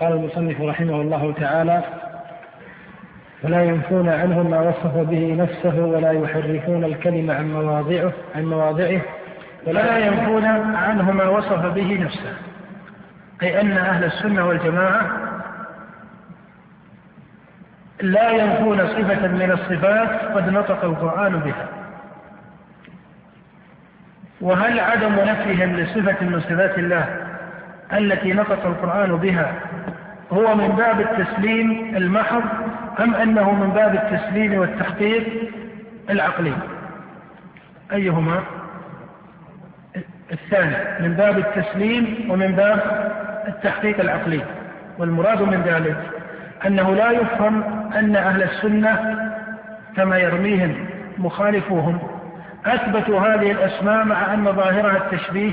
قال المصنف رحمه الله تعالى ولا ينفون عنه ما وصف به نفسه ولا يحرفون الكلم عن مواضعه عن مواضعه ولا ينفون عنه ما وصف به نفسه. أي أن أهل السنة والجماعة لا ينفون صفة من الصفات قد نطق القرآن بها. وهل عدم نفيهم لصفة من صفات الله التي نطق القرآن بها هو من باب التسليم المحض أم أنه من باب التسليم والتحقيق العقلي؟ أيهما؟ الثاني من باب التسليم ومن باب التحقيق العقلي. والمراد من ذلك أنه لا يفهم أن أهل السنة كما يرميهم مخالفوهم أثبتوا هذه الأسماء مع أن ظاهرها التشبيه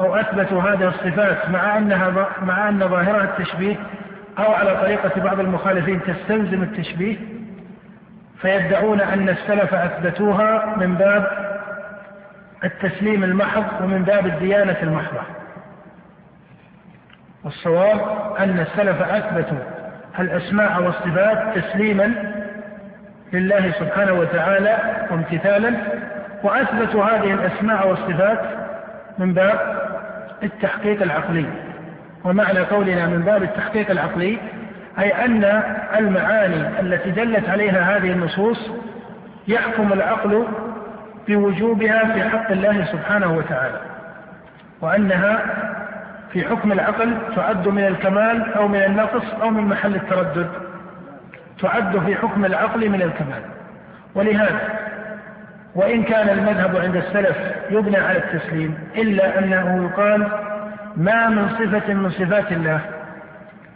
أو أثبتوا هذه الصفات مع أنها مع أن ظاهرها التشبيه أو على طريقة بعض المخالفين تستلزم التشبيه فيدعون أن السلف أثبتوها من باب التسليم المحض ومن باب الديانة المحضة. والصواب أن السلف أثبتوا الأسماء والصفات تسليما لله سبحانه وتعالى وامتثالا وأثبتوا هذه الأسماء والصفات من باب التحقيق العقلي. ومعنى قولنا من باب التحقيق العقلي أي أن المعاني التي دلت عليها هذه النصوص يحكم العقل بوجوبها في حق الله سبحانه وتعالى وأنها في حكم العقل تعد من الكمال أو من النقص أو من محل التردد تعد في حكم العقل من الكمال. ولهذا وإن كان المذهب عند السلف يبنى على التسليم إلا أنه يقال ما من صفة من صفات الله.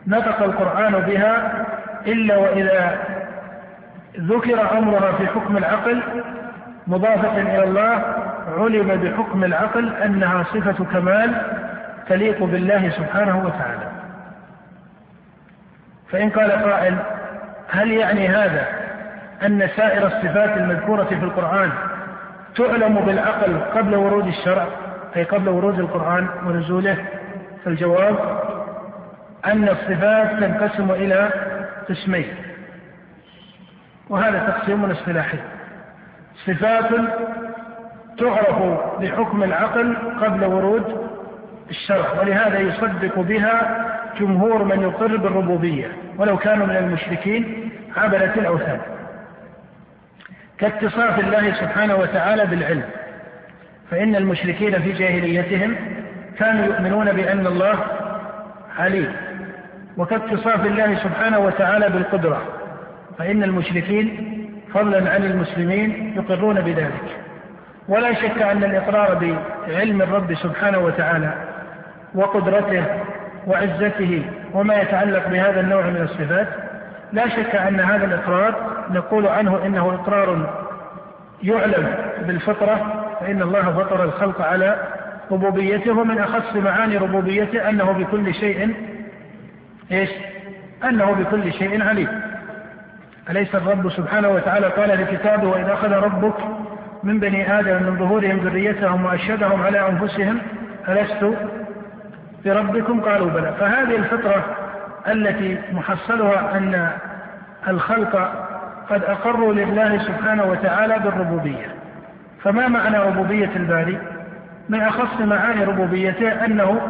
نطق القرآن بها إلا وإذا ذكر أمرها في حكم العقل مضافة إلى الله علم بحكم العقل أنها صفة كمال تليق بالله سبحانه وتعالى. فإن قال قائل هل يعني هذا؟ أن سائر الصفات المذكورة في القرآن تعلم بالعقل قبل ورود الشرع أي قبل ورود القرآن ونزوله. فالجواب أن الصفات تنقسم إلى قسمين وهذا تقسيم اصطلاحي. صفات تعرف بحكم العقل قبل ورود الشرع ولهذا يصدق بها جمهور من يقر بالربوبية ولو كانوا من المشركين عبدة الأوثان. كاتصاف الله سبحانه وتعالى بالعلم. فإن المشركين في جاهليتهم كانوا يؤمنون بأن الله عليم. وكاتصاف الله سبحانه وتعالى بالقدرة. فإن المشركين فضلا عن المسلمين يقرون بذلك. ولا شك أن الإقرار بعلم الرب سبحانه وتعالى وقدرته وعزته وما يتعلق بهذا النوع من الصفات لا شك أن هذا الإقرار نقول عنه إنه إقرار يعلم بالفطرة فإن الله فطر الخلق على ربوبيته ومن أخص معاني ربوبيته أنه بكل شيء إيش؟ أنه بكل شيء عليم. أليس الرب سبحانه وتعالى قال لكتابه وإذا أخذ ربك من بني آدم من ظهورهم ذريتهم وأشهدهم على أنفسهم ألست بربكم؟ قالوا بلى. فهذه الفطرة التي محصلها أن الخلق قد أقروا لله سبحانه وتعالى بالربوبية. فما معنى ربوبية الباري؟ من أخص معاني ربوبيته أنه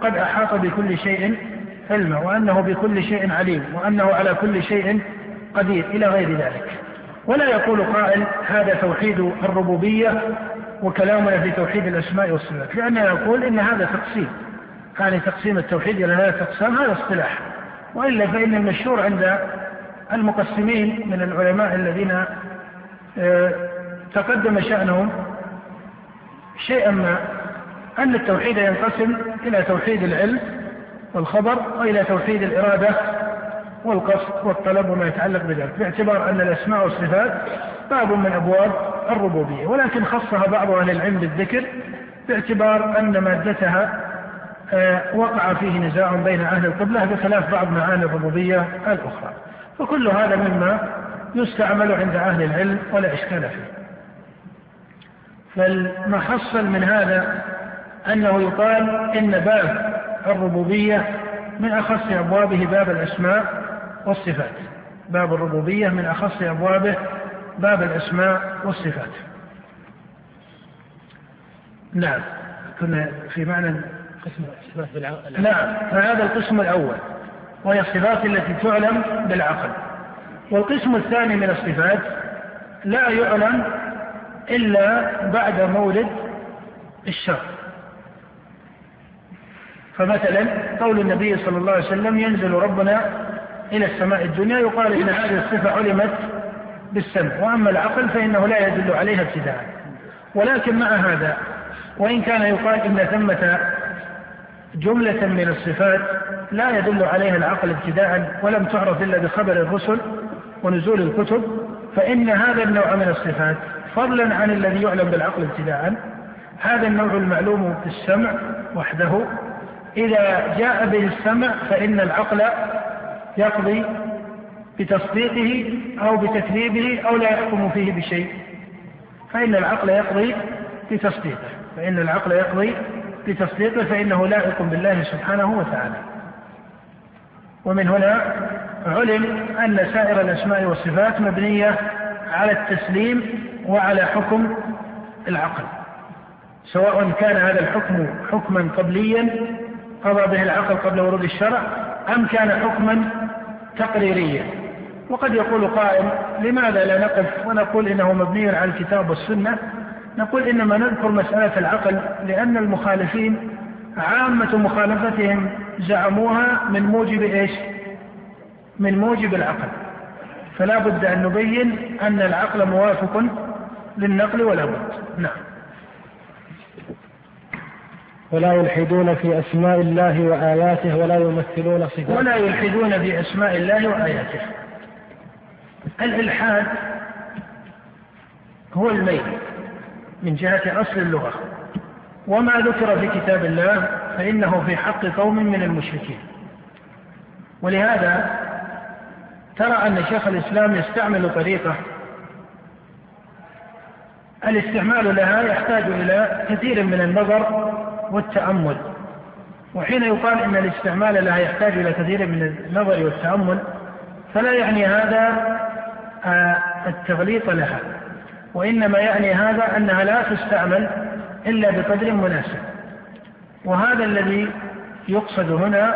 قد أحاط بكل شيء علما وأنه بكل شيء عليم وأنه على كل شيء قدير إلى غير ذلك. ولا يقول قائل هذا توحيد الربوبية وكلامنا في توحيد الأسماء والصفات لأننا نقول إن هذا تقسيم. يعني تقسيم التوحيد إلى ثلاثة أقسام هذا اصطلاح. وإلا فإن المشهور عند المقسمين من العلماء الذين آه، تقدم شأنهم شيئا ما أن التوحيد ينقسم إلى توحيد العلم والخبر وإلى توحيد الإرادة والقصد والطلب وما يتعلق بذلك باعتبار أن الأسماء والصفات باب من أبواب الربوبية ولكن خصها بعض أهل العلم بالذكر باعتبار أن مادتها وقع فيه نزاع بين أهل القبلة بخلاف بعض معاني الربوبية الأخرى. فكل هذا مما يستعمل عند أهل العلم ولا إشكال فيه. فالمحصل من هذا أنه يقال إن باب الربوبية من أخص أبوابه باب الأسماء والصفات. باب الربوبية من أخص أبوابه باب الأسماء والصفات. نعم كنا في معنى نعم فهذا القسم الأول وهي الصفات التي تعلم بالعقل. والقسم الثاني من الصفات لا يعلم إلا بعد مولد الشر فمثلا قول النبي صلى الله عليه وسلم ينزل ربنا إلى السماء الدنيا يقال إن هذه الصفة علمت بالسمع وأما العقل فإنه لا يدل عليها ابتداء. ولكن مع هذا وإن كان يقال إن ثمة جملة من الصفات لا يدل عليها العقل ابتداء ولم تعرف إلا بخبر الرسل ونزول الكتب فإن هذا النوع من الصفات فضلا عن الذي يعلم بالعقل ابتداء هذا النوع المعلوم بالسمع وحده. إذا جاء به السمع فإن العقل يقضي بتصديقه أو بتكذيبه أو لا يحكم فيه بشيء. فإن العقل يقضي بتصديقه. فإن العقل يقضي بتصديقه فإنه لائق بالله سبحانه وتعالى. ومن هنا علم أن سائر الأسماء والصفات مبنية على التسليم وعلى حكم العقل. سواء كان هذا الحكم حكما قبليا قضى به العقل قبل ورود الشرع أم كان حكما تقريريا. وقد يقول قائل لماذا لا نقف ونقول إنه مبني على الكتاب والسنة؟ نقول إنما نذكر مسألة العقل لأن المخالفين عامة مخالفتهم زعموها من موجب إيش؟ من موجب العقل. فلا بد أن نبين أن العقل موافق للنقل ولا بد. نعم. ولا يلحدون في أسماء الله وآياته ولا يمثلون صفاته. ولا يلحدون في أسماء الله وآياته. الإلحاد هو الميل. من جهة أصل اللغة. وما ذكر في كتاب الله فإنه في حق قوم من المشركين. ولهذا ترى أن شيخ الإسلام يستعمل طريقة الاستعمال لها يحتاج إلى كثير من النظر والتأمل. وحين يقال أن الاستعمال لها يحتاج إلى كثير من النظر والتأمل فلا يعني هذا آه، التغليط لها. وإنما يعني هذا أنها لا تستعمل إلا بقدر مناسب. وهذا الذي يقصد هنا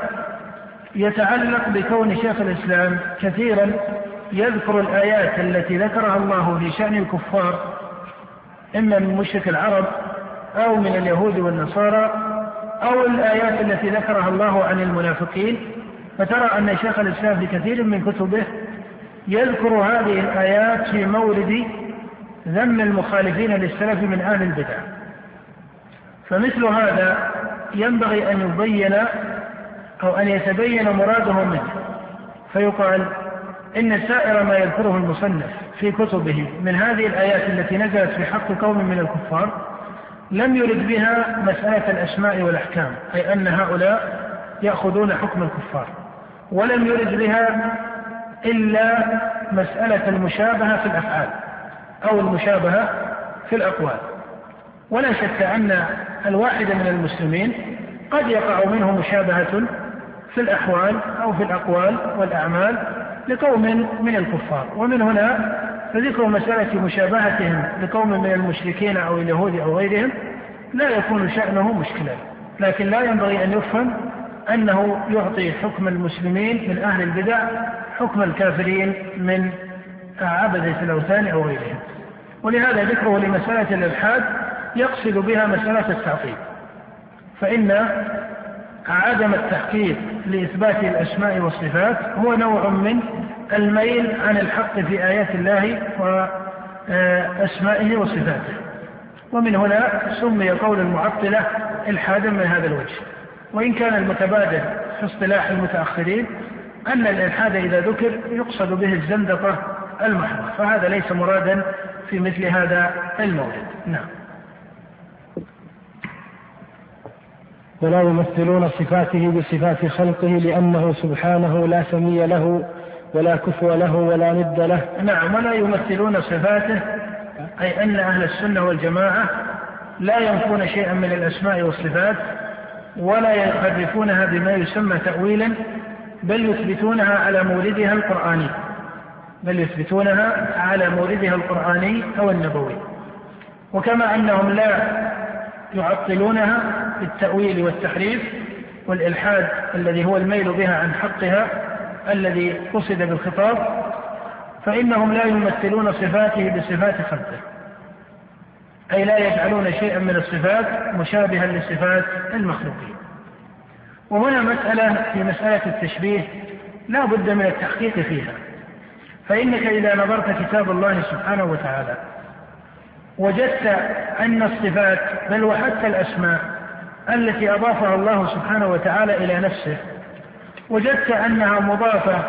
يتعلق بكون شيخ الإسلام كثيرا يذكر الآيات التي ذكرها الله في شأن الكفار إما من مشرك العرب أو من اليهود والنصارى أو الآيات التي ذكرها الله عن المنافقين. فترى أن شيخ الإسلام في كثير من كتبه يذكر هذه الآيات في مورد ذم المخالفين للسلف من أهل البدع. فمثل هذا ينبغي أن يبين أو أن يتبين مراده منه. فيقال إن سائر ما يذكره المصنف في كتبه من هذه الآيات التي نزلت في حق قوم من الكفار لم يرد بها مسألة الأسماء والأحكام أي أن هؤلاء يأخذون حكم الكفار. ولم يرد بها إلا مسألة المشابهة في الأفعال. أو المشابهة في الأقوال. ولا شك أن الواحد من المسلمين قد يقع منه مشابهة في الأحوال أو في الأقوال والأعمال لقوم من الكفار. ومن هنا فذكر مسألة مشابهتهم لقوم من المشركين أو اليهود أو غيرهم لا يكون شأنه مشكلا لكن لا ينبغي أن يفهم أنه يعطي حكم المسلمين من أهل البدع حكم الكافرين من عبدة الأوثان أو غيرهم. ولهذا ذكره لمسألة الإلحاد يقصد بها مسألة التعطيل فإن عدم التحقيق لإثبات الأسماء والصفات هو نوع من الميل عن الحق في آيات الله وأسمائه وصفاته. ومن هنا سمي قول المعطلة إلحادا من هذا الوجه. وإن كان المتبادل في اصطلاح المتأخرين أن الإلحاد إذا ذكر يقصد به الزندقة المحضة. فهذا ليس مرادا في مثل هذا المولد نعم. ولا يمثلون صفاته بصفات خلقه لأنه سبحانه لا سمي له ولا كفو له ولا ند له. نعم ولا يمثلون صفاته أي أن أهل السنة والجماعة لا ينفون شيئا من الأسماء والصفات ولا يحرفونها بما يسمى تأويلا بل يثبتونها على موردها القرآني. بل يثبتونها على موردها القرآني أو النبوي. وكما أنهم لا يعطلونها بالتأويل والتحريف والإلحاد الذي هو الميل بها عن حقها الذي قصد بالخطاب فإنهم لا يمثلون صفاته بصفات خلقه أي لا يجعلون شيئا من الصفات مشابها لصفات المخلوقين. وهنا مسألة في مسألة التشبيه لا بد من التحقيق فيها. فإنك إذا نظرت كتاب الله سبحانه وتعالى وجدت أن الصفات بل وحتى الأسماء التي أضافها الله سبحانه وتعالى إلى نفسه وجدت أنها مضافة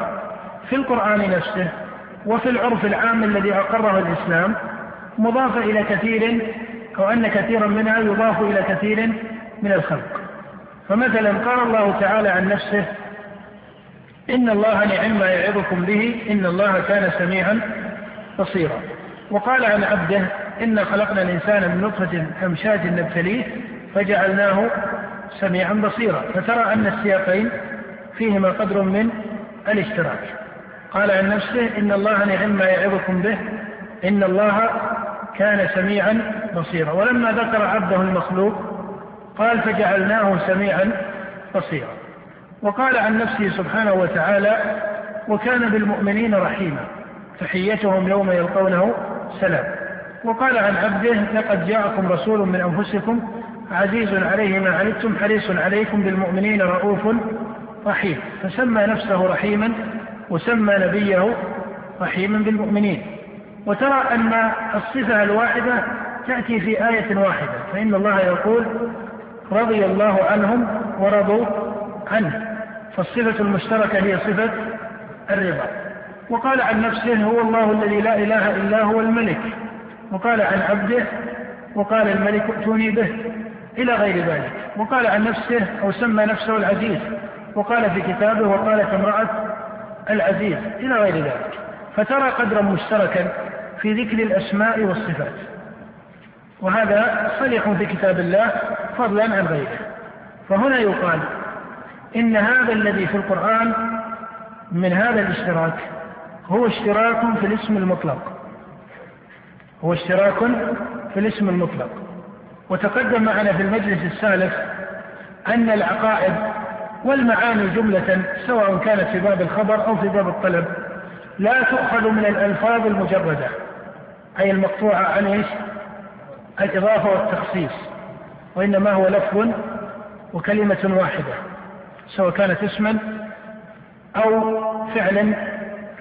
في القرآن نفسه وفي العرف العام الذي أقره الإسلام مضافة إلى كثير أو أن كثيرا منها يضاف إلى كثير من الخلق. فمثلا قال الله تعالى عن نفسه إن الله نعم ما يعظكم به إن الله كان سميعا بصيرا. وقال عن عبده إنا خلقنا الإنسان من نطفة أمشاج نبتليه فجعلناه سميعا بصيرا. فترى أن السياقين فيهما قدر من الاشتراك. قال عن نفسه إن الله نعم ما يعظكم به إن الله كان سميعا بصيرا. ولما ذكر عبده المخلوق قال فجعلناه سميعا بصيرا. وقال عن نفسه سبحانه وتعالى وكان بالمؤمنين رحيما تحيتهم يوم يلقونه سلام. وقال عن عبده لقد جاءكم رسول من أنفسكم عزيز عليه ما عنتم حريص عليكم بالمؤمنين رؤوف رحيم. فسمى نفسه رحيما وسمى نبيه رحيما بالمؤمنين. وترى أن الصفة الواحدة تأتي في آية واحدة فإن الله يقول رضي الله عنهم ورضوا عنه. فالصفة المشتركة هي صفة الرضا. وقال عن نفسه هو الله الذي لا إله إلا هو الملك. وقال عن عبده وقال الملك ائتوني به إلى غير ذلك. وقال عن نفسه أو سمى نفسه العزيز. وقال في كتابه وقالت امرأة العزيز إلى غير ذلك. فترى قدرا مشتركا في ذكر الأسماء والصفات. وهذا صريح في كتاب الله فضلا عن غيره. فهنا يقال إن هذا الذي في القرآن من هذا الاشتراك هو اشتراك في الاسم المطلق. هو اشتراك في الاسم المطلق. وتقدم معنا في المجلس السالف أن العقائد والمعاني جملة سواء كانت في باب الخبر أو في باب الطلب لا تؤخذ من الألفاظ المجردة أي المقطوعة عن إيش؟ الإضافة والتخصيص وإنما هو لفظ وكلمة واحدة. سواء كانت اسما أو فعلا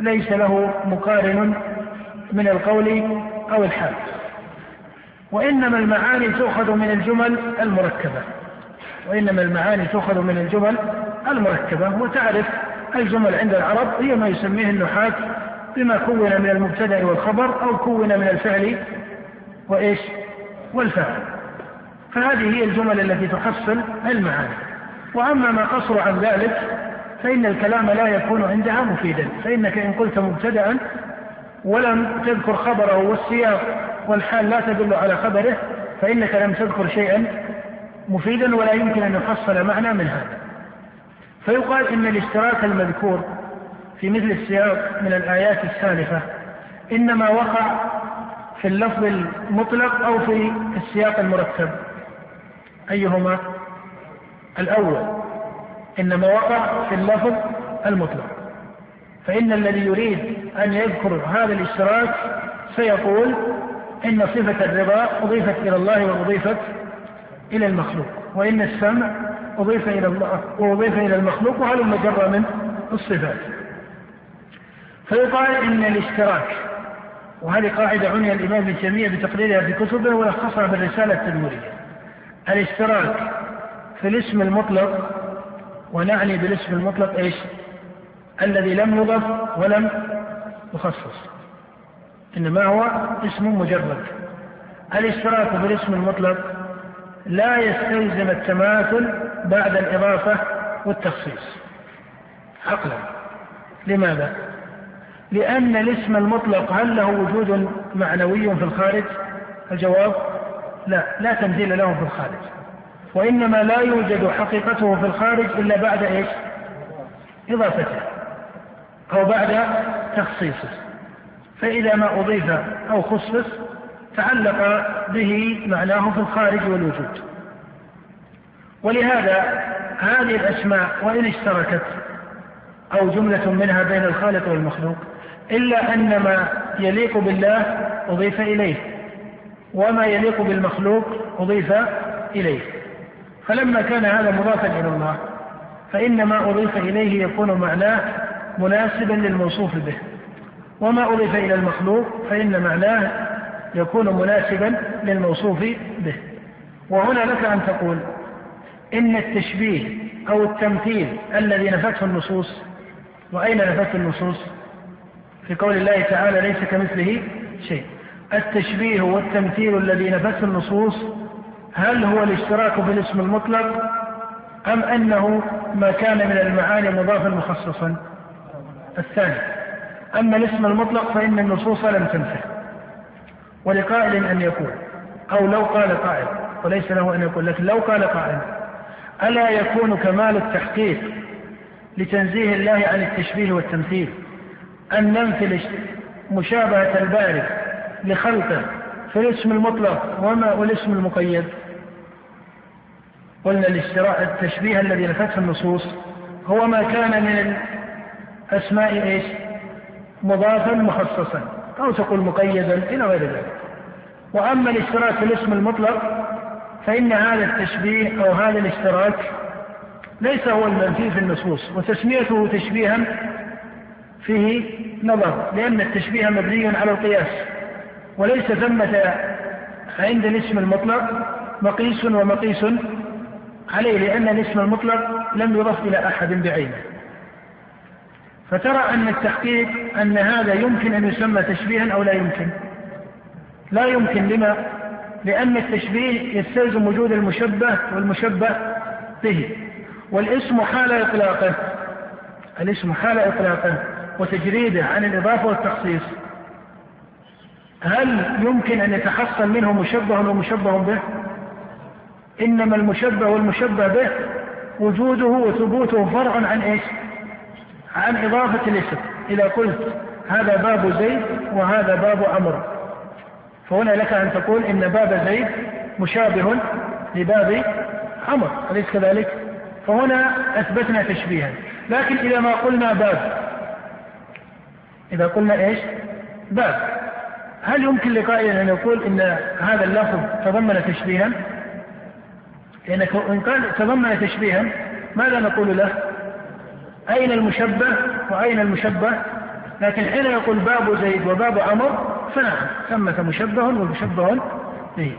ليس له مقارن من القول أو الحال. وإنما المعاني تؤخذ من الجمل المركبة. وإنما المعاني تؤخذ من الجمل المركبة. وتعرف الجمل عند العرب هي ما يسميه النحاة بما كون من المبتدأ والخبر أو كون من الفعل وإيش؟ والفاعل فهذه هي الجمل التي تحصل المعاني. وأما ما قصر عن ذلك فإن الكلام لا يكون عندها مفيدا. فإنك إن قلت مبتدأ ولم تذكر خبره والسياق والحال لا تدل على خبره فإنك لم تذكر شيئا مفيدا ولا يمكن أن يحصل معنى من هذا. فيقال إن الاشتراك المذكور في مثل السياق من الآيات السالفة إنما وقع في اللفظ المطلق أو في السياق المرتب. أيهما؟ الأول إنما وقع في اللفظ المطلق. فإن الذي يريد أن يذكر هذا الاشتراك سيقول إن صفة الرضا أضيفت إلى الله وأضيفت إلى المخلوق وإن السمع أضيف إلى الله وأضيف إلى المخلوق وهذا مجرى من الصفات. فيقال إن الاشتراك وهذه قاعدة عني الإمام ابن تيمية بتقريرها في كتبه ولخصها في الرسالة التدمرية. الاشتراك في الاسم المطلق ونعني بالاسم المطلق إيش؟ الذي لم يضف ولم يخصص إنما هو اسم مجرد الاشتراك في الاسم المطلق لا يستلزم التماثل بعد الإضافة والتخصيص عقلا لماذا؟ لأن الاسم المطلق هل له وجود معنوي في الخارج؟ الجواب لا لا تمثيل له في الخارج وإنما لا يوجد حقيقته في الخارج إلا بعد إيش؟ إضافته أو بعد تخصيصه. فإذا ما أضيف أو خصص تعلق به معناه في الخارج والوجود. ولهذا هذه الأسماء وإن اشتركت أو جملة منها بين الخالق والمخلوق إلا أن ما يليق بالله أضيف إليه وما يليق بالمخلوق أضيف إليه. فلما كان هذا مضافا إلى الله فإن ما أضيف إليه يكون معناه مناسبا للموصوف به. وما أضيف إلى المخلوق فإن معناه يكون مناسبا للموصوف به. وهنا لك أن تقول إن التشبيه أو التمثيل الذي نفته النصوص وأين نفته النصوص؟ في قول الله تعالى ليس كمثله شيء. التشبيه والتمثيل الذي نفته النصوص هل هو الاشتراك في الاسم المطلق أم أنه ما كان من المعاني مضافا مخصصا؟ الثاني أما الاسم المطلق فإن النصوص لم تنفه ولقائل أن يقول أو لو قال قائل وليس له أن يقول لكن لو قال قائل ألا يكون كمال التحقيق لتنزيه الله عن التشبيه والتمثيل؟ أن ننفي مشابهة الباري لخلقه في الاسم المطلق وما والاسم المقيد؟ قلنا الاشتراء التشبيه الذي نفته النصوص هو ما كان من الأسماء إيش؟ مضافا مخصصا أو تقول مقيدا إلى غير ذلك وأما الاشتراك في الاسم المطلق فإن هذا التشبيه أو هذا الاشتراك ليس هو المنفي في النصوص وتسميته تشبيها فيه نظر لأن التشبيه مبني على القياس وليس ثمة عند الاسم المطلق مقيس ومقيس عليه لأن الاسم المطلق لم يضف إلى أحد بعينه. فترى أن التحقيق أن هذا يمكن أن يسمى تشبيها أو لا يمكن. لا يمكن لما؟ لأن التشبيه يستلزم وجود المشبه والمشبه به. والاسم حال إطلاقه الاسم حال إطلاقه وتجريده عن الإضافة والتخصيص. هل يمكن أن يتحصل منه مشبه ومشبه به؟ إنما المشبه والمشبه به وجوده وثبوته فرع عن إيش عن إضافة الاسم إذا قلت هذا باب زيد وهذا باب عمرو فهنا لك أن تقول إن باب زيد مشابه لباب عمر أليس كذلك؟ فهنا أثبتنا تشبيها لكن إذا ما قلنا باب إذا قلنا إيش؟ باب هل يمكن لقائل أن يقول إن هذا اللفظ تضمن تشبيها؟ لأنك إن قال تضمن تشبيها ماذا نقول له؟ أين المشبه وأين المشبه؟ لكن حين يقول باب زيد وباب عمر فنعم ثمة مشبه ومشبه به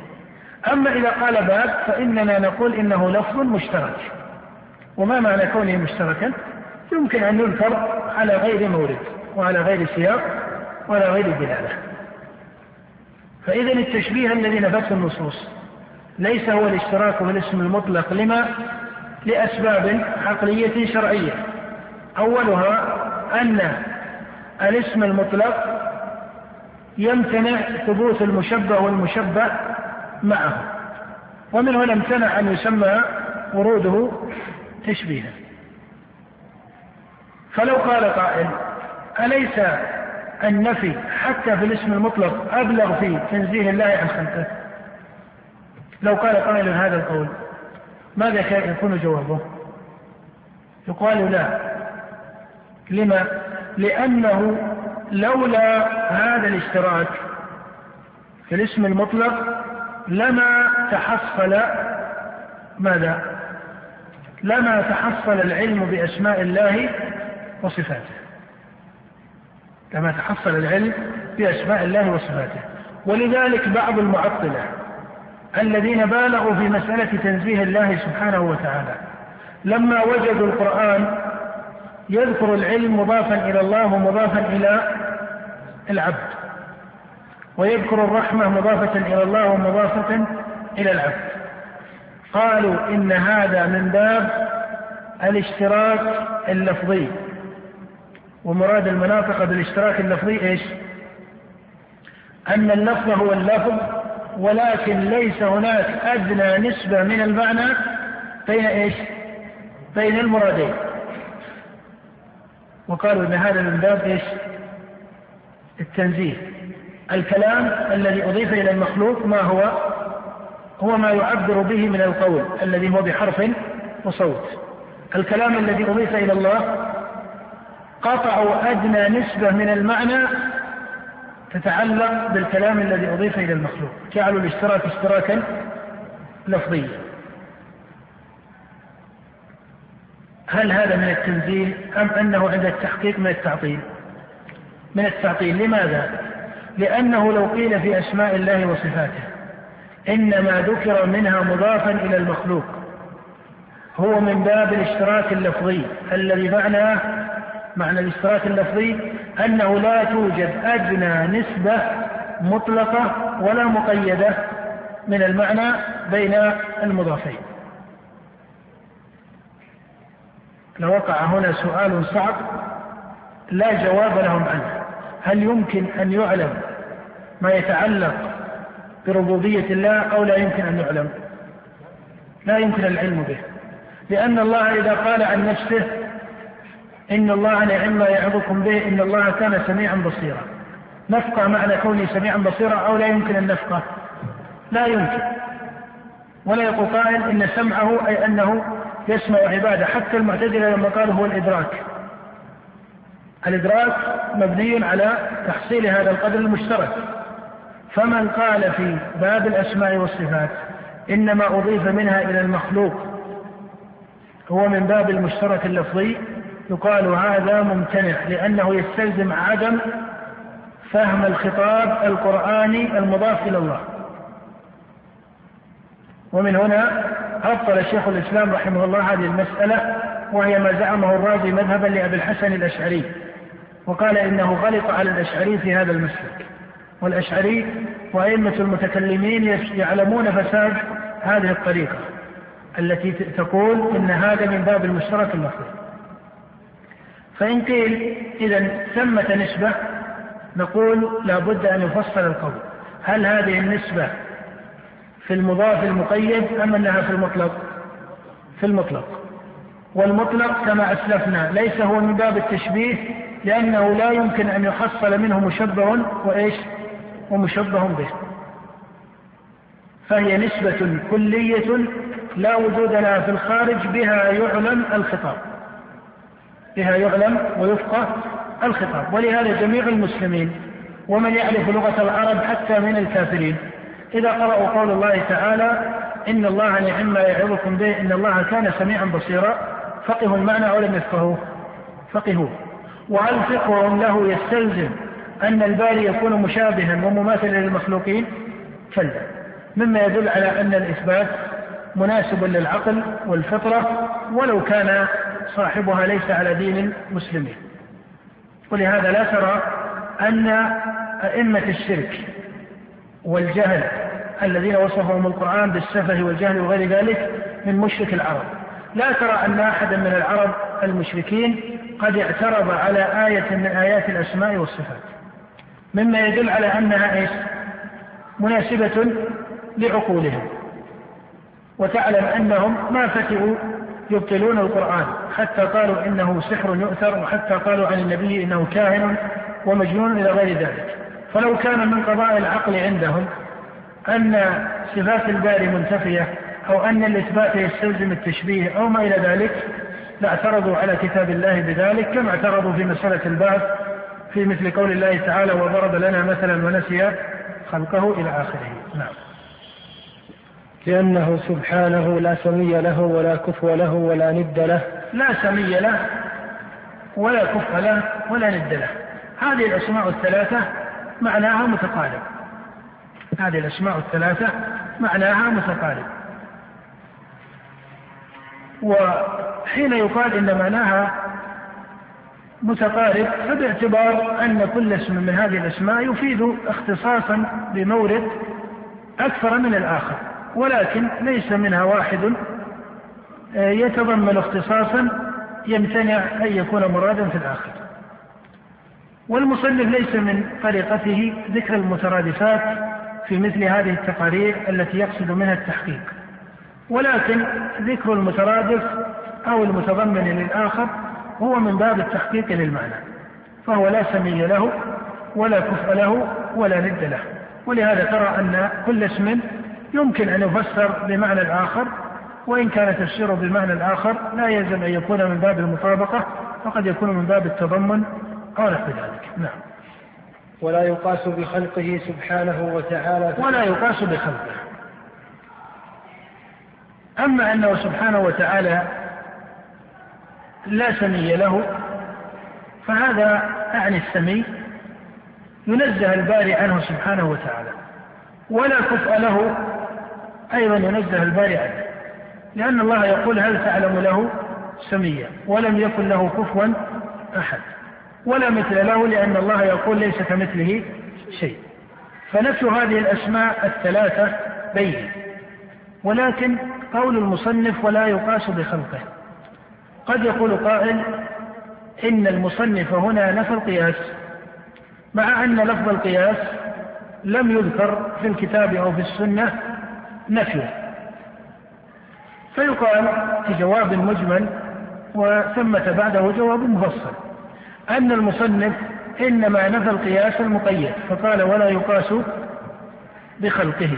أما إذا قال باب فإننا نقول إنه لفظ مشترك. وما معنى كونه مشتركا؟ يمكن أن يذكر على غير مورد وعلى غير سياق وعلى غير دلالة. فإذا التشبيه الذي نفته النصوص. ليس هو الاشتراك بالاسم المطلق. لما؟ لأسباب عقلية شرعية. أولها أن الاسم المطلق يمتنع ثبوت المشبه والمشبه معه. ومن هنا امتنع أن يسمى وروده تشبيها. فلو قال قائل أليس النفي حتى في الاسم المطلق أبلغ في تنزيه الله عن خلقه؟ لو قال قائل هذا القول ماذا يكون جوابه؟ يقال لا. لما؟ لأنه لولا هذا الاشتراك في الاسم المطلق لما تحصل ماذا؟ لما تحصل العلم بأسماء الله وصفاته. لما تحصل العلم بأسماء الله وصفاته. ولذلك بعض المعطلة الذين بالغوا في مسألة تنزيه الله سبحانه وتعالى. لما وجدوا القرآن يذكر العلم مضافا إلى الله ومضافا إلى العبد. ويذكر الرحمة مضافة إلى الله ومضافة إلى العبد. قالوا إن هذا من باب الاشتراك اللفظي. ومراد المناطق بالاشتراك اللفظي إيش؟ أن اللفظ هو اللفظ ولكن ليس هناك أدنى نسبة من المعنى بين إيش؟ بين المرادين. وقالوا إن هذا من باب إيش؟ التنزيه. الكلام الذي أضيف إلى المخلوق ما هو؟ هو ما يعبر به من القول الذي هو بحرف وصوت. الكلام الذي أضيف إلى الله قطعوا أدنى نسبة من المعنى تتعلق بالكلام الذي أضيف إلى المخلوق جعلوا الاشتراك اشتراكا لفظيا. هل هذا من التنزيل أم أنه عند التحقيق من التعطيل؟ من التعطيل. لماذا؟ لأنه لو قيل في أسماء الله وصفاته إنما ذكر منها مضافا إلى المخلوق هو من باب الاشتراك اللفظي الذي معناه معنى الاشتراك اللفظي أنه لا توجد أدنى نسبة مطلقة ولا مقيدة من المعنى بين المضافين. لوقع هنا سؤال صعب لا جواب لهم عنه. هل يمكن أن يعلم ما يتعلق بربوبية الله أو لا يمكن أن يعلم؟ لا يمكن العلم به. لأن الله إذا قال عن نفسه إن الله نعم ما يعظكم به إن الله كان سميعا بصيرا. نفقة معنى كونه سميعا بصيرا أو لا يمكن أن نفقه لا يمكن. ولا يقول قائل إن سمعه أي أنه يسمع عبادة. حتى المعتزلة لما قالوا هو الإدراك. الإدراك مبني على تحصيل هذا القدر المشترك. فمن قال في باب الأسماء والصفات إنما أضيف منها إلى المخلوق هو من باب المشترك اللفظي يقال هذا ممتنع لأنه يستلزم عدم فهم الخطاب القرآني المضاف إلى الله. ومن هنا أبطل شيخ الإسلام رحمه الله هذه المسألة وهي ما زعمه الرازي مذهبا لأبي الحسن الأشعري وقال إنه غلط على الأشعري في هذا المسلك. والأشعري وأئمة المتكلمين يعلمون فساد هذه الطريقة التي تقول إن هذا من باب المشترك المفروض فإن قيل إذا ثمة نسبة نقول لابد أن يفصل القول. هل هذه النسبة في المضاف المقيد أم أنها في المطلق؟ في المطلق. والمطلق كما أسلفنا ليس هو من باب التشبيه لأنه لا يمكن أن يحصل منه مشبه وإيش؟ ومشبه به. فهي نسبة كلية لا وجود لها في الخارج بها يعلم الخطاب. بها يعلم ويفقه الخطاب. ولهذا جميع المسلمين ومن يعرف لغة العرب حتى من الكافرين. إذا قرأوا قول الله تعالى إن الله نعم ما يعظكم به إن الله كان سميعا بصيرا فقهوا المعنى أو لم يفقهوه؟ فقهوه. وهل فقههم له يستلزم أن الباري يكون مشابها ومماثلا للمخلوقين؟ كلا. مما يدل على أن الإثبات مناسب للعقل والفطرة ولو كان صاحبها ليس على دين المسلمين. ولهذا لا ترى أن أئمة الشرك والجهل الذين وصفهم القرآن بالسفه والجهل وغير ذلك من مشرك العرب. لا ترى أن أحدا من العرب المشركين قد اعترض على آية من آيات الأسماء والصفات. مما يدل على أنها إيش؟ مناسبة لعقولهم. وتعلم أنهم ما فتئوا يبطلون القرآن. حتى قالوا إنه سحر يؤثر وحتى قالوا عن النبي إنه كاهن ومجنون إلى غير ذلك. فلو كان من قضاء العقل عندهم أن صفات الباري منتفية أو أن الإثبات يستلزم التشبيه أو ما إلى ذلك لاعترضوا على كتاب الله بذلك كما اعترضوا في مسألة البعث في مثل قول الله تعالى وضرب لنا مثلا ونسي خلقه إلى آخره. نعم. لأنه سبحانه لا سمي له ولا كفو له ولا ند له. لا سمي له ولا كف له ولا ند له. هذه الأسماء الثلاثة معناها متقارب. هذه الأسماء الثلاثة معناها متقارب. وحين يقال إن معناها متقارب فباعتبار أن كل اسم من هذه الأسماء يفيد اختصاصا بمورد أكثر من الآخر. ولكن ليس منها واحد آه، يتضمن اختصاصا يمتنع أن يكون مرادا في الآخر. والمصنف ليس من طريقته ذكر المترادفات في مثل هذه التقارير التي يقصد منها التحقيق. ولكن ذكر المترادف أو المتضمن للآخر هو من باب التحقيق للمعنى فهو لا سمي له ولا كفء له ولا ند له. ولهذا ترى أن كل اسم يمكن أن يفسر بمعنى الآخر وإن كان تفسيره بالمعنى الآخر لا يلزم أن يكون من باب المطابقة فقد يكون من باب التضمن. أو نحو ذلك. نعم. ولا يقاس بخلقه سبحانه وتعالى. ولا يقاس بخلقه. أما أنه سبحانه وتعالى لا سمي له فهذا أعني السمي. ينزه الباري عنه سبحانه وتعالى. ولا كفء له أيضا ينزه الباري عنه لأن الله يقول هل تعلم له سميا؟ ولم يكن له كفوا أحد. ولا مثل له لأن الله يقول ليس كمثله شيء. فنفي هذه الأسماء الثلاثة بين. ولكن قول المصنف ولا يقاس بخلقه. قد يقول قائل إن المصنف هنا نفى القياس مع أن لفظ القياس لم يذكر في الكتاب أو في السنة نفيه. فيقال في جواب مجمل وثمة بعده جواب مفصل أن المصنف إنما نفى القياس المقيد فقال ولا يقاس بخلقه.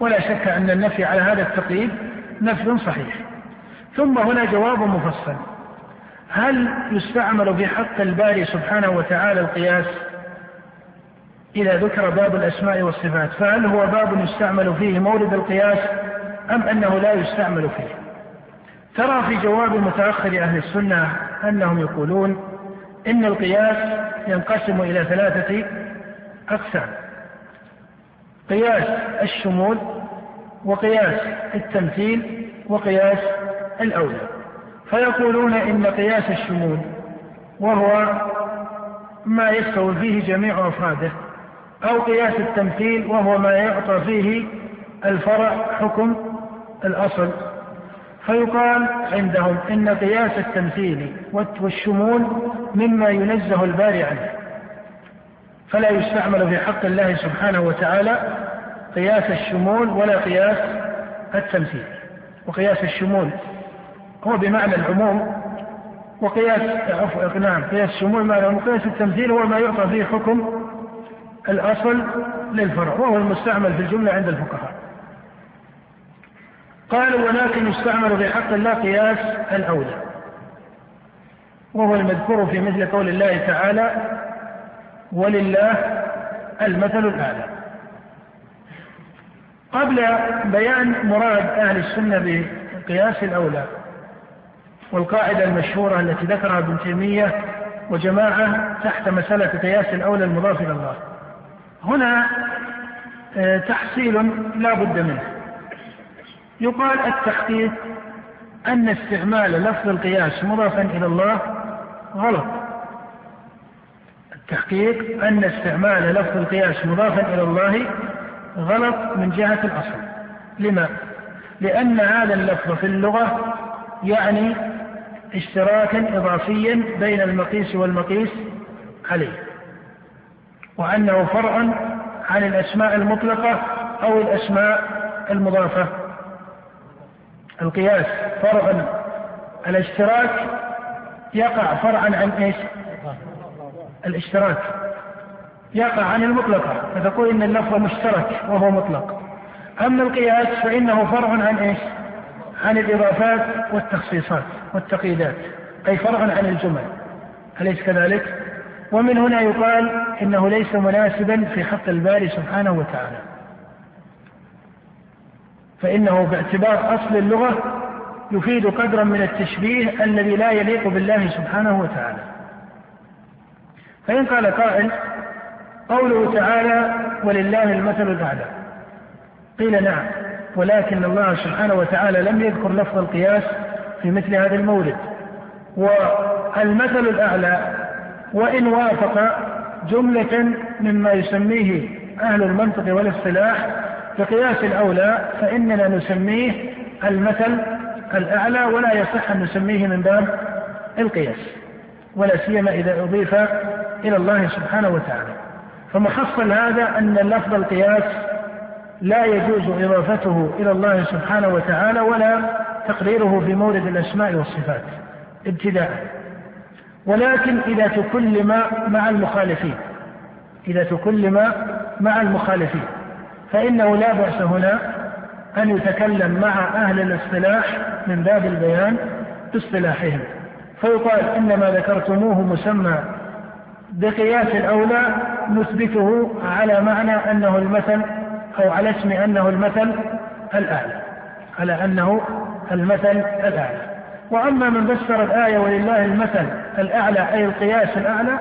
ولا شك أن النفي على هذا التقييد نفي صحيح. ثم هنا جواب مفصل. هل يستعمل في حق الباري سبحانه وتعالى القياس؟ إذا ذكر باب الأسماء والصفات فهل هو باب يستعمل فيه مورد القياس أم أنه لا يستعمل فيه؟ ترى في جواب متأخر أهل السنة أنهم يقولون إن القياس ينقسم إلى ثلاثة أقسام قياس الشمول وقياس التمثيل وقياس الأولى. فيقولون إن قياس الشمول وهو ما يستوي فيه جميع أفراده. أو قياس التمثيل وهو ما يعطى فيه الفرع حكم الأصل. فيقال عندهم إن قياس التمثيل والشمول مما ينزه الباري عنه. فلا يستعمل في حق الله سبحانه وتعالى قياس الشمول ولا قياس التمثيل. وقياس الشمول هو بمعنى العموم. وقياس نعم قياس الشمول معنى وقياس التمثيل هو ما يعطى فيه حكم الأصل للفرع وهو المستعمل في الجملة عند الفقهاء. قالوا ولكن يستعمل في حق الله قياس الأولى وهو المذكور في مثل قول الله تعالى ولله المثل الأعلى. قبل بيان مراد أهل السنة بقياس الأولى والقاعدة المشهورة التي ذكرها ابن تيمية وجماعة تحت مسألة قياس الأولى المضاف إلى الله. هنا آه، تحصيل لا بد منه. يقال التحقيق أن استعمال لفظ القياس مضافا إلى الله غلط. التحقيق أن استعمال لفظ القياس مضافا إلى الله غلط من جهة الأصل. لما؟ لأن هذا اللفظ في اللغة يعني اشتراكا إضافيا بين المقيس والمقيس عليه. وأنه فرع عن الأسماء المطلقة أو الأسماء المضافة القياس فرع الاشتراك يقع فرعا عن إيش؟ الاشتراك يقع عن المطلقة فتقول إن اللفظ مشترك وهو مطلق أما القياس فإنه فرع عن إيش؟ عن الإضافات والتخصيصات والتقييدات أي فرع عن الجمل أليس كذلك؟ ومن هنا يقال إنه ليس مناسبا في حق الباري سبحانه وتعالى. فإنه باعتبار أصل اللغة يفيد قدرا من التشبيه الذي لا يليق بالله سبحانه وتعالى. فإن قال قائل قوله تعالى ولله المثل الأعلى. قيل نعم ولكن الله سبحانه وتعالى لم يذكر لفظ القياس في مثل هذا المورد. والمثل الأعلى وإن وافق جملة مما يسميه أهل المنطق والاصطلاح بقياس الأولى فإننا نسميه المثل الأعلى ولا يصح أن نسميه من باب القياس ولا سيما إذا أضيف إلى الله سبحانه وتعالى. فمحصل هذا أن لفظ القياس لا يجوز إضافته إلى الله سبحانه وتعالى ولا تقريره في مورد الأسماء والصفات ابتداء. ولكن إذا تكلم مع المخالفين إذا تكلم مع المخالفين فإنه لا بأس هنا أن يتكلم مع أهل الاصطلاح من باب البيان باصطلاحهم. فيقال إنما ذكرتموه مسمى بقياس الأولى نثبته على معنى أنه المثل أو على اسم أنه المثل الأعلى على أنه المثل الأعلى. وأما من فسر الآية ولله المثل الأعلى أي القياس الأعلى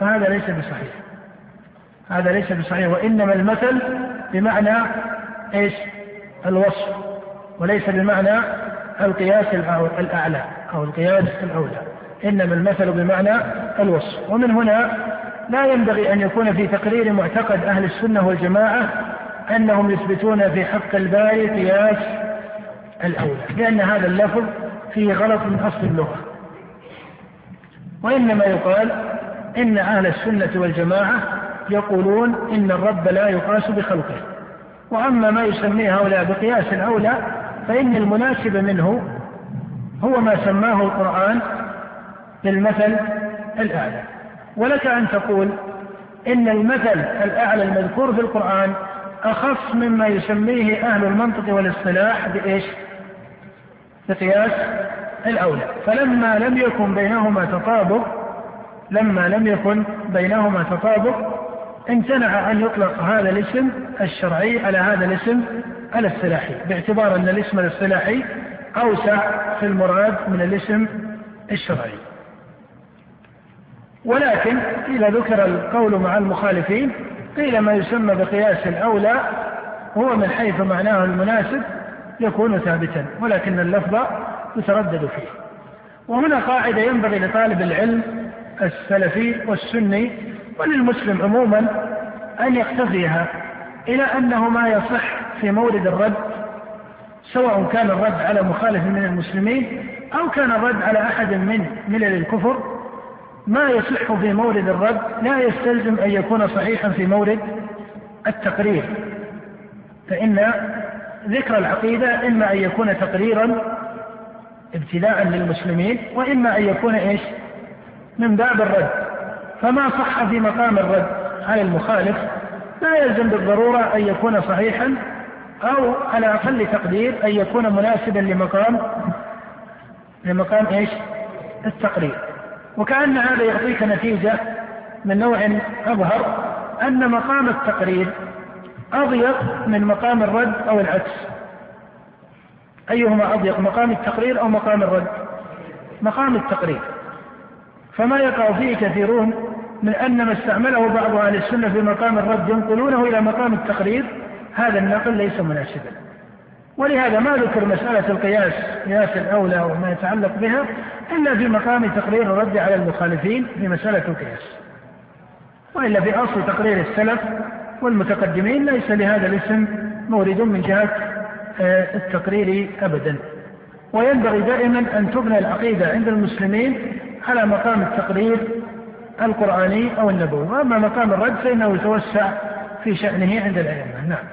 فهذا ليس بصحيح. هذا ليس بصحيح وإنما المثل بمعنى إيش؟ الوصف وليس بمعنى القياس الأعلى أو القياس الأولى. إنما المثل بمعنى الوصف. ومن هنا لا ينبغي أن يكون في تقرير معتقد أهل السنة والجماعة أنهم يثبتون في حق الباري قياس الأولى لأن هذا اللفظ فيه غلط من أصل اللغة. وإنما يقال إن أهل السنة والجماعة يقولون إن الرب لا يقاس بخلقه. وأما ما يسميه هؤلاء بقياس أولى فإن المناسب منه هو ما سماه القرآن بالمثل الأعلى. ولك أن تقول إن المثل الأعلى المذكور في القرآن أخص مما يسميه أهل المنطق والاصطلاح بإيش؟ بقياس الأولى. فلما لم يكن بينهما تطابق لما لم يكن بينهما تطابق امتنع أن يطلق هذا الاسم الشرعي على هذا الاسم الاصطلاحي باعتبار أن الاسم الاصطلاحي أوسع في المراد من الاسم الشرعي. ولكن إذا ذكر القول مع المخالفين قيل ما يسمى بقياس الأولى هو من حيث معناه المناسب يكون ثابتا ولكن اللفظ يتردد فيه. وهنا قاعدة ينبغي لطالب العلم السلفي والسني وللمسلم عموما أن يقتضيها إلى أنه ما يصح في مورد الرد سواء كان الرد على مخالف من المسلمين أو كان الرد على أحد من ملل الكفر. ما يصح في مورد الرد لا يستلزم أن يكون صحيحا في مورد التقرير فإن ذكر العقيدة إما أن يكون تقريرا ابتلاء للمسلمين وإما أن يكون إيش؟ من باب الرد. فما صح في مقام الرد على المخالف. لا يلزم بالضرورة أن يكون صحيحا أو على أقل تقدير أن يكون مناسبا لمقام لمقام إيش؟ التقرير. وكأن هذا يعطيك نتيجة من نوع أظهر أن مقام التقرير أضيق من مقام الرد أو العكس. أيهما أضيق مقام التقرير أو مقام الرد؟ مقام التقرير. فما يقع فيه كثيرون من أن ما استعمله بعض أهل السنة في مقام الرد ينقلونه إلى مقام التقرير هذا النقل ليس مناسبا. ولهذا ما ذكر مسألة القياس قياس الأولى وما يتعلق بها إلا في مقام تقرير الرد على المخالفين في مسألة القياس. وإلا في أصل تقرير السلف والمتقدمين ليس لهذا الاسم مورد من جهة آه، التقرير أبدا. وينبغي دائما أن تبنى العقيدة عند المسلمين على مقام التقرير القرآني أو النبوي. وأما مقام الرد فإنه يتوسع في شأنه عند الأئمة. نعم.